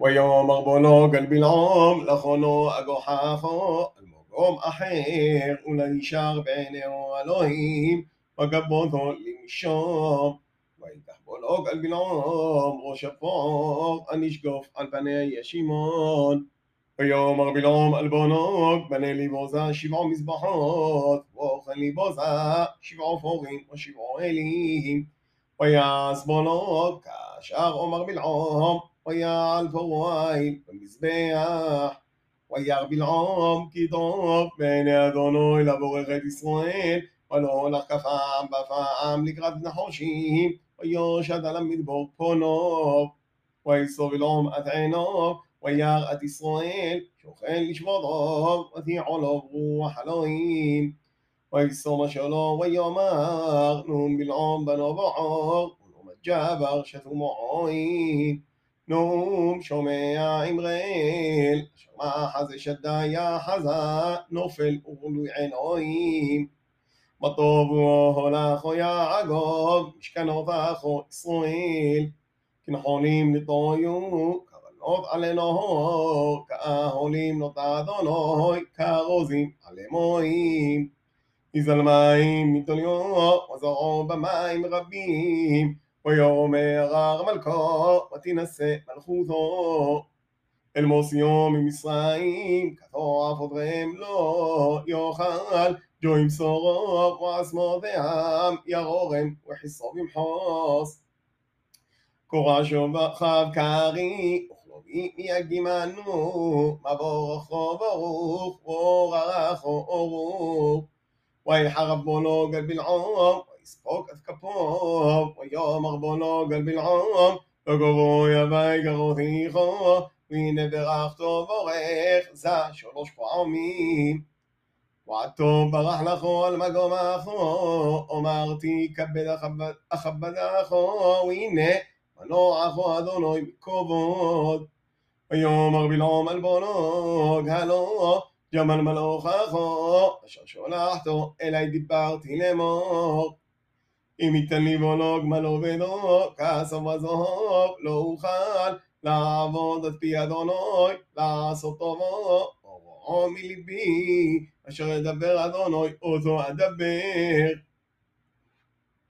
ויאמר בונו גל בלעום לכונו אגוחכו על מקום אחר ולישר בעיניהו אלוהים וגבותו למשום ויקח בונו גל בלעום ראש אפור הנשגוף על פני ישימון ויאמר בלעום על בונו בנה לי בוזה שבעו מזבחות ואוכל לי בוזה שבעו פורים ושבעו אלים ויעש בונו כאשר אומר בלעום ויעל פרואי במזבח וירא בלעום כי טוב בעיני אדוני לבורך את ישראל ולא הולך כפעם בפעם לקראת נחושים ויושד על המדבור פונו ויסוב בלעום את עינו וירא את ישראל שוכן לשבותו ותיעו לו רוח אלוהים ויסום שלו ויאמר נום בלעום בנו בעור ונום הג'בר שתו מועין נום שומע אמרל, אשר מחזה שדיה חזה, נופל וגלוי עינויים. מה טובו הולכו יעגוב, משכנותיכו ישראל, כנחונים נטויו, כוונות עלינו, כאהולים נוטה אדוני, כרוזים עלמויים. יזל מים מתוליו, וזרעו במים רבים, ויאמר הר מלכו ותינשא מלכותו? אל מוסיו ממצרים כתו עבודכם לא יאכל. ג'ו ימסורו ועצמו ועם ירורם וחיסו במחוס קורשו בחב קרי וכלובי יגימנו מבורכו ברוך ואורכו אורוך ויחרב בונו גל בלעום ויספוק את כפו, ויאמר בונו גל בלעום, וגובו יבי גרותיכו, והנה ברכתו בורך, זה שלוש פעמים. ועתו ברח לכו על מגומכו, אמרתי כבד אכבדכו, והנה מנועכו אדוני מכבוד. ויאמר בלעום על בונו, גלו, ג'מל מלוככו, אשר שולחתו אלי דיברתי לאמור. אם ייתן לי בונו גמלו בדו, כסף וזהוב, לא אוכל לעבוד את פי אדוני, לעשות טובו, אורו מליבי, אשר ידבר אדוני, אותו אדבר.